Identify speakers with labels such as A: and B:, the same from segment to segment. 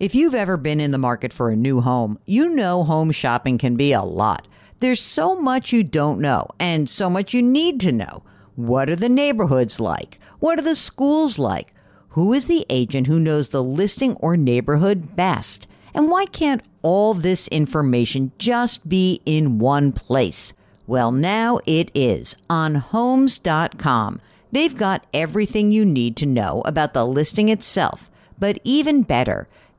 A: If you've ever been in the market for a new home, you know home shopping can be a lot. There's so much you don't know and so much you need to know. What are the neighborhoods like? What are the schools like? Who is the agent who knows the listing or neighborhood best? And why can't all this information just be in one place? Well, now it is on homes.com. They've got everything you need to know about the listing itself, but even better,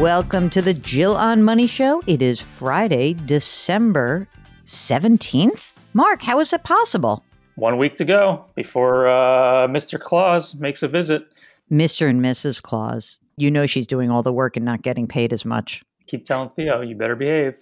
A: Welcome to the Jill on Money Show. It is Friday, December 17th. Mark, how is it possible?
B: One week to go before uh, Mr. Claus makes a visit.
A: Mr. and Mrs. Claus. You know she's doing all the work and not getting paid as much.
B: Keep telling Theo, you better behave.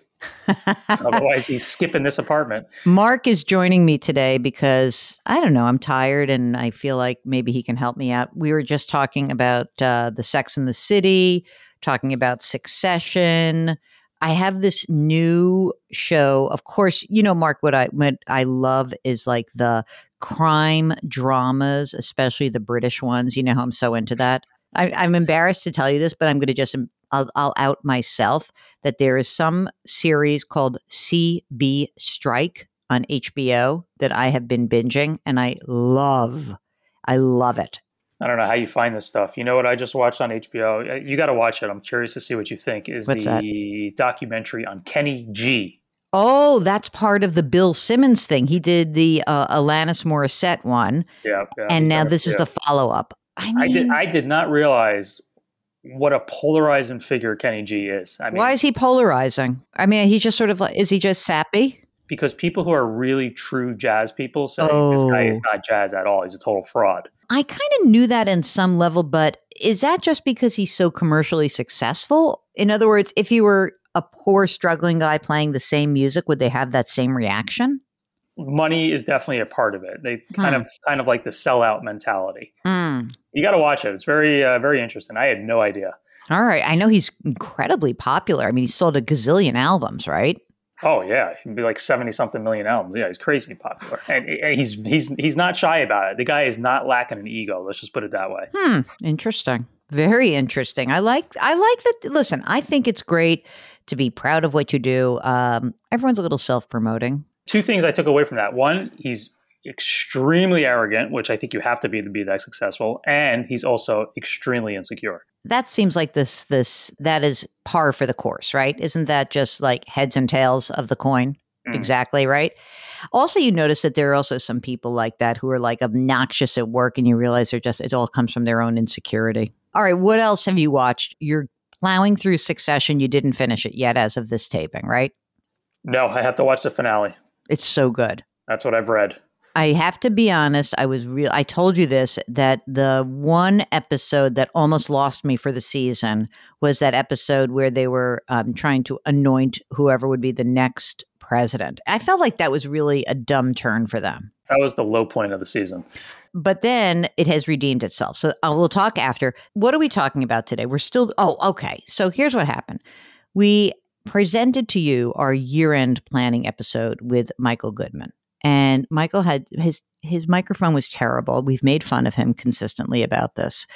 B: Otherwise, he's skipping this apartment.
A: Mark is joining me today because I don't know. I'm tired and I feel like maybe he can help me out. We were just talking about uh, the Sex in the City, talking about Succession. I have this new show. Of course, you know, Mark, what I what I love is like the crime dramas, especially the British ones. You know how I'm so into that. I, I'm embarrassed to tell you this, but I'm going to just I'll, I'll out myself that there is some series called CB Strike on HBO that I have been binging, and I love. I love it.
B: I don't know how you find this stuff. You know what I just watched on HBO? Uh, you got to watch it. I'm curious to see what you think. Is
A: What's
B: the documentary on Kenny G?
A: Oh, that's part of the Bill Simmons thing. He did the uh, Alanis Morissette one,
B: Yeah, yeah.
A: and now this is
B: yeah.
A: the follow up. I, mean,
B: I did. I did not realize what a polarizing figure Kenny G is. I mean,
A: why is he polarizing? I mean, he just sort of like, is he just sappy?
B: because people who are really true jazz people say this guy
A: Oh.
B: is not jazz at all. He's a total fraud.
A: I kind of knew that in some level, but is that just because he's so commercially successful? In other words, if he were a poor, struggling guy playing the same music, would they have that same reaction?
B: Money is definitely a part of it. They kind
A: Hmm.
B: of kind of like the sellout mentality.
A: Hmm.
B: You got to watch it. It's very uh, very interesting. I had no idea.
A: All right. I know he's incredibly popular. I mean, he sold a gazillion albums, right?
B: Oh yeah, he'd be like seventy something million albums. Yeah, he's crazy popular, and, and he's he's he's not shy about it. The guy is not lacking an ego. Let's just put it that way.
A: Hmm. Interesting. Very interesting. I like. I like that. Listen, I think it's great to be proud of what you do. Um, everyone's a little self-promoting.
B: Two things I took away from that: one, he's extremely arrogant, which I think you have to be to be that successful, and he's also extremely insecure.
A: That seems like this. This that is par for the course, right? Isn't that just like heads and tails of the coin?
B: Mm.
A: Exactly right. Also, you notice that there are also some people like that who are like obnoxious at work, and you realize they're just it all comes from their own insecurity. All right, what else have you watched? You're plowing through Succession. You didn't finish it yet, as of this taping, right?
B: No, I have to watch the finale.
A: It's so good.
B: That's what I've read.
A: I have to be honest. I was real. I told you this that the one episode that almost lost me for the season was that episode where they were um, trying to anoint whoever would be the next president. I felt like that was really a dumb turn for them.
B: That was the low point of the season.
A: But then it has redeemed itself. So uh, we'll talk after. What are we talking about today? We're still. Oh, okay. So here's what happened. We presented to you our year-end planning episode with Michael Goodman and Michael had his his microphone was terrible. We've made fun of him consistently about this.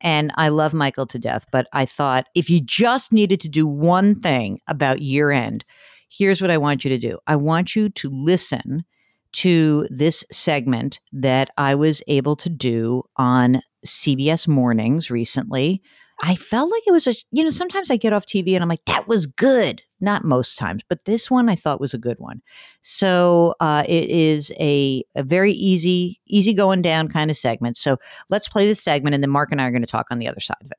A: And I love Michael to death, but I thought if you just needed to do one thing about year end, here's what I want you to do. I want you to listen to this segment that I was able to do on CBS Mornings recently. I felt like it was a, you know, sometimes I get off TV and I'm like, that was good. Not most times, but this one I thought was a good one. So uh, it is a, a very easy, easy going down kind of segment. So let's play this segment and then Mark and I are going to talk on the other side of it.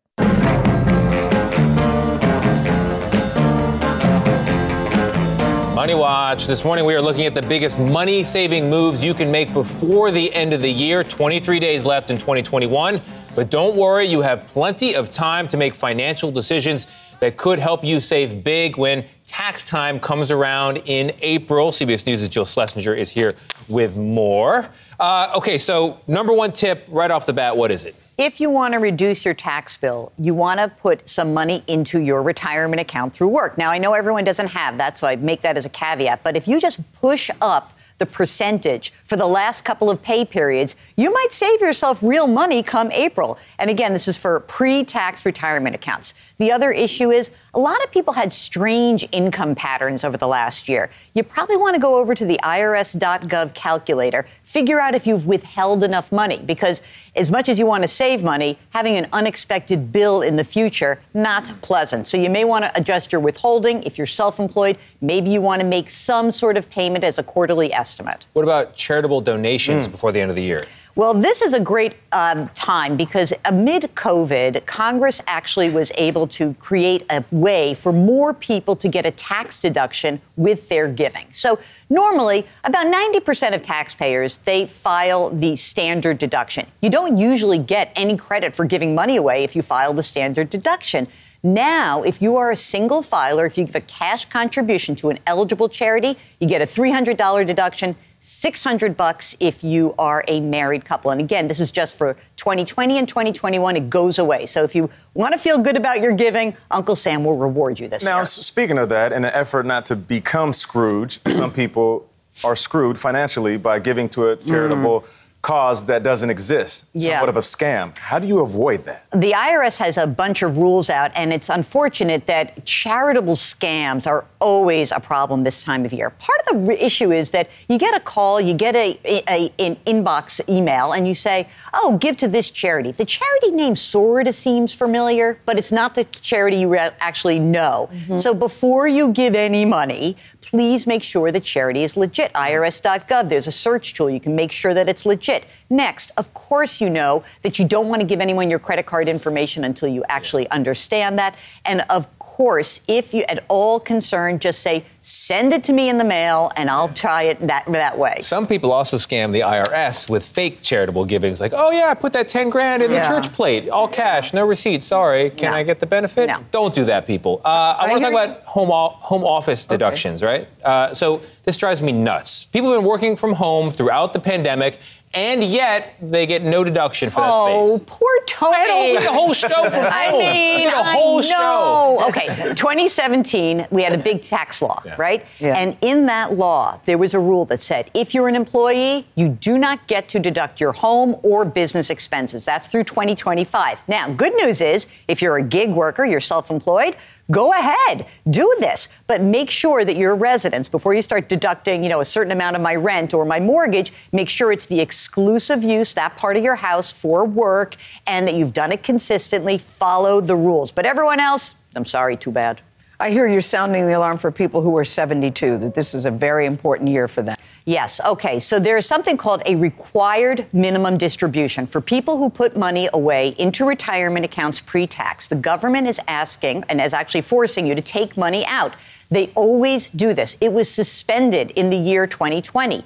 C: Money Watch. This morning we are looking at the biggest money saving moves you can make before the end of the year. 23 days left in 2021. But don't worry, you have plenty of time to make financial decisions that could help you save big when tax time comes around in April. CBS News' Jill Schlesinger is here with more. Uh, okay, so number one tip right off the bat, what is it?
A: If you want to reduce your tax bill, you want to put some money into your retirement account through work. Now, I know everyone doesn't have that, so I make that as a caveat. But if you just push up the percentage for the last couple of pay periods, you might save yourself real money come April. And again, this is for pre tax retirement accounts. The other issue is a lot of people had strange income patterns over the last year. You probably want to go over to the IRS.gov calculator, figure out if you've withheld enough money, because as much as you want to save money, having an unexpected bill in the future, not pleasant. So you may want to adjust your withholding. If you're self employed, maybe you want to make some sort of payment as a quarterly estimate estimate.
C: What about charitable donations mm. before the end of the year?
A: Well, this is a great um, time because amid COVID, Congress actually was able to create a way for more people to get a tax deduction with their giving. So normally, about 90% of taxpayers, they file the standard deduction. You don't usually get any credit for giving money away if you file the standard deduction. Now, if you are a single filer, if you give a cash contribution to an eligible charity, you get a $300 deduction. 600 bucks if you are a married couple. And again, this is just for 2020 and 2021. It goes away. So if you want to feel good about your giving, Uncle Sam will reward you this
D: now,
A: year. Now,
D: speaking of that, in an effort not to become Scrooge, some people are screwed financially by giving to a charitable. Mm cause that doesn't exist, yeah. somewhat of a scam. How do you avoid that?
A: The IRS has a bunch of rules out, and it's unfortunate that charitable scams are always a problem this time of year. Part of the issue is that you get a call, you get a, a, an inbox email, and you say, "Oh, give to this charity." The charity name sort of seems familiar, but it's not the charity you re- actually know. Mm-hmm. So before you give any money, please make sure the charity is legit. IRS.gov. There's a search tool. You can make sure that it's legit Next, of course, you know that you don't want to give anyone your credit card information until you actually understand that. And of course, if you at all concerned, just say, send it to me in the mail and I'll try it that, that way.
C: Some people also scam the IRS with fake charitable givings, like, oh, yeah, I put that 10 grand in yeah. the church plate, all cash, no receipt, sorry. Can no. I get the benefit?
A: No.
C: Don't do that, people. Uh, I, I want to talk about home, home office deductions, okay. right? Uh, so this drives me nuts. People have been working from home throughout the pandemic and yet they get no deduction for that
A: oh, space. Oh, poor Tony.
C: I don't make a whole show from home.
A: I mean,
C: a whole
A: I
C: show.
A: Okay, 2017, we had a big tax law, yeah. right? Yeah. And in that law, there was a rule that said if you're an employee, you do not get to deduct your home or business expenses. That's through 2025. Now, good news is if you're a gig worker, you're self-employed, go ahead, do this, but make sure that your residence, before you start deducting, you know, a certain amount of my rent or my mortgage, make sure it's the exclusive use, that part of your house for work, and that you've done it consistently. Follow the rules. But everyone else, I'm sorry, too bad.
E: I hear you're sounding the alarm for people who are 72, that this is a very important year for them.
A: Yes. Okay. So there is something called a required minimum distribution for people who put money away into retirement accounts pre tax. The government is asking and is actually forcing you to take money out. They always do this. It was suspended in the year 2020.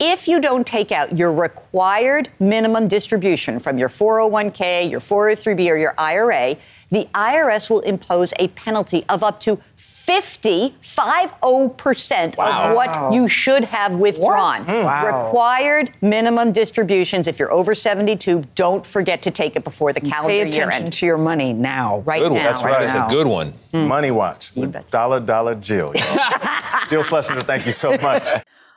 A: If you don't take out your required minimum distribution from your 401k, your 403b, or your IRA, the IRS will impose a penalty of up to 50, 50% wow. of what you should have withdrawn.
E: Mm. Wow.
A: Required minimum distributions. If you're over 72, don't forget to take it before the calendar
E: year
A: end.
E: Pay attention to your money now.
A: Right
C: good
A: now.
C: That's right. That's a good one.
D: Mm. Money Watch with Dollar Dollar Jill. Jill Schlesinger, thank you so much.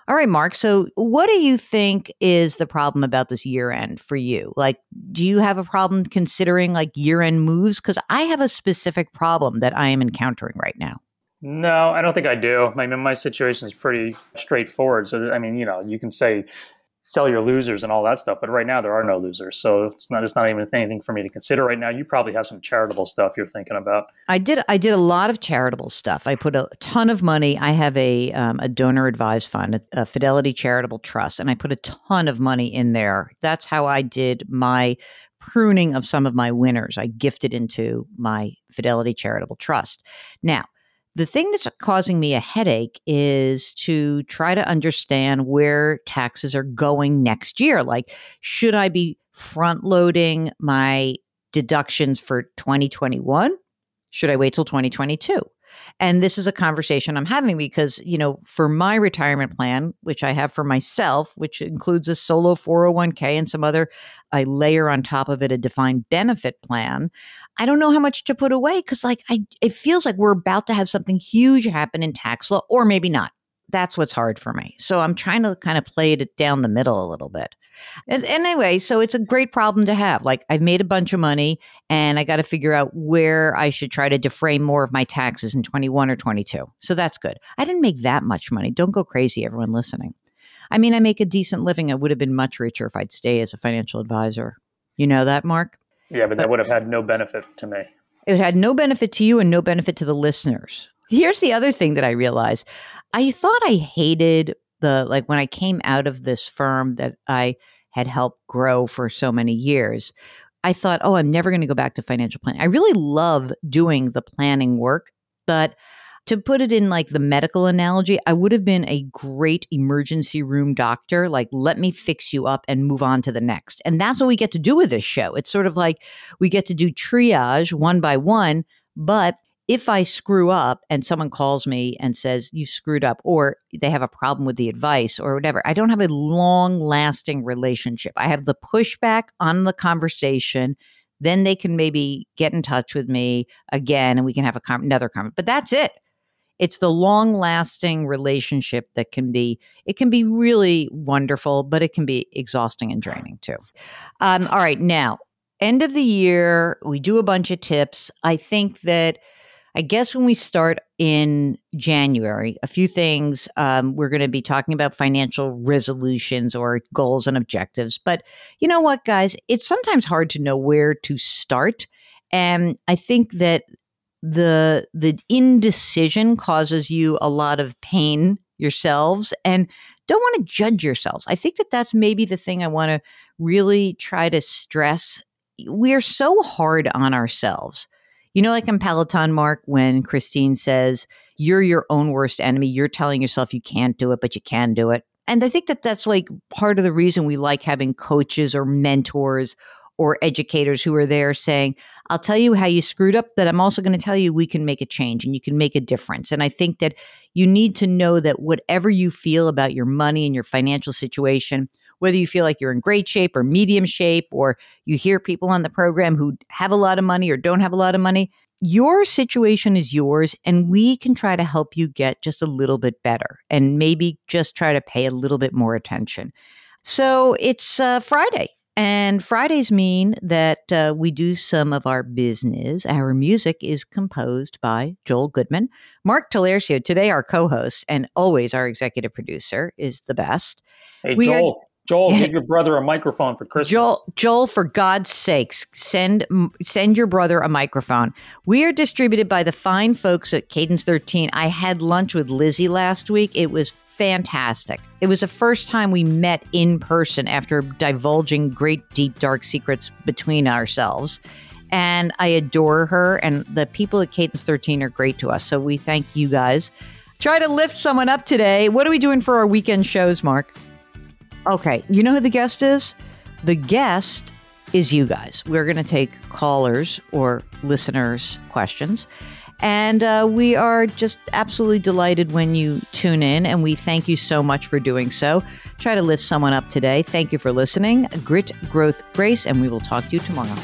A: All right, Mark. So, what do you think is the problem about this year end for you? Like, do you have a problem considering like year end moves? Because I have a specific problem that I am encountering right now.
B: No, I don't think I do. I mean, my situation is pretty straightforward. So, I mean, you know, you can say sell your losers and all that stuff. But right now there are no losers, so it's not it's not even anything for me to consider right now. You probably have some charitable stuff you're thinking about.
A: I did I did a lot of charitable stuff. I put a ton of money. I have a um, a donor advised fund, a, a Fidelity Charitable Trust, and I put a ton of money in there. That's how I did my pruning of some of my winners. I gifted into my Fidelity Charitable Trust. Now the thing that's causing me a headache is to try to understand where taxes are going next year. Like, should I be front loading my deductions for 2021? Should I wait till 2022? And this is a conversation I'm having because, you know, for my retirement plan, which I have for myself, which includes a solo 401k and some other, I layer on top of it a defined benefit plan. I don't know how much to put away because, like, I it feels like we're about to have something huge happen in tax law, or maybe not. That's what's hard for me. So I'm trying to kind of play it down the middle a little bit. And, anyway, so it's a great problem to have. Like I've made a bunch of money and I got to figure out where I should try to defray more of my taxes in 21 or 22. So that's good. I didn't make that much money. Don't go crazy, everyone listening. I mean, I make a decent living. I would have been much richer if I'd stay as a financial advisor. You know that, Mark?
B: Yeah, but, but that would have had no benefit to me.
A: It had no benefit to you and no benefit to the listeners. Here's the other thing that I realized. I thought I hated the like when I came out of this firm that I had helped grow for so many years, I thought, oh, I'm never going to go back to financial planning. I really love doing the planning work, but to put it in like the medical analogy, I would have been a great emergency room doctor. Like, let me fix you up and move on to the next. And that's what we get to do with this show. It's sort of like we get to do triage one by one, but if I screw up and someone calls me and says, you screwed up, or they have a problem with the advice or whatever, I don't have a long lasting relationship. I have the pushback on the conversation. Then they can maybe get in touch with me again and we can have a com- another comment. But that's it. It's the long lasting relationship that can be, it can be really wonderful, but it can be exhausting and draining too. Um, all right. Now, end of the year, we do a bunch of tips. I think that I guess when we start in January, a few things um, we're going to be talking about financial resolutions or goals and objectives. But you know what, guys? It's sometimes hard to know where to start. And I think that the the indecision causes you a lot of pain yourselves and don't want to judge yourselves. I think that that's maybe the thing I want to really try to stress. We're so hard on ourselves you know, like in Peloton, Mark, when Christine says, you're your own worst enemy, you're telling yourself you can't do it, but you can do it. And I think that that's like part of the reason we like having coaches or mentors or educators who are there saying, I'll tell you how you screwed up, but I'm also going to tell you we can make a change and you can make a difference. And I think that you need to know that whatever you feel about your money and your financial situation, whether you feel like you're in great shape or medium shape, or you hear people on the program who have a lot of money or don't have a lot of money, your situation is yours, and we can try to help you get just a little bit better and maybe just try to pay a little bit more attention. So it's uh, Friday. And Fridays mean that uh, we do some of our business. Our music is composed by Joel Goodman. Mark Talercio, today our co host and always our executive producer, is the best.
B: Hey, we Joel. Are, Joel, give your brother a microphone for Christmas.
A: Joel, Joel, for God's sakes, send send your brother a microphone. We are distributed by the fine folks at Cadence 13. I had lunch with Lizzie last week. It was fantastic. It was the first time we met in person after divulging great, deep, dark secrets between ourselves. And I adore her, and the people at Cadence 13 are great to us. So we thank you guys. Try to lift someone up today. What are we doing for our weekend shows, Mark? Okay, you know who the guest is? The guest is you guys. We're going to take callers or listeners' questions. And uh, we are just absolutely delighted when you tune in, and we thank you so much for doing so. Try to lift someone up today. Thank you for listening. Grit, growth, grace, and we will talk to you tomorrow.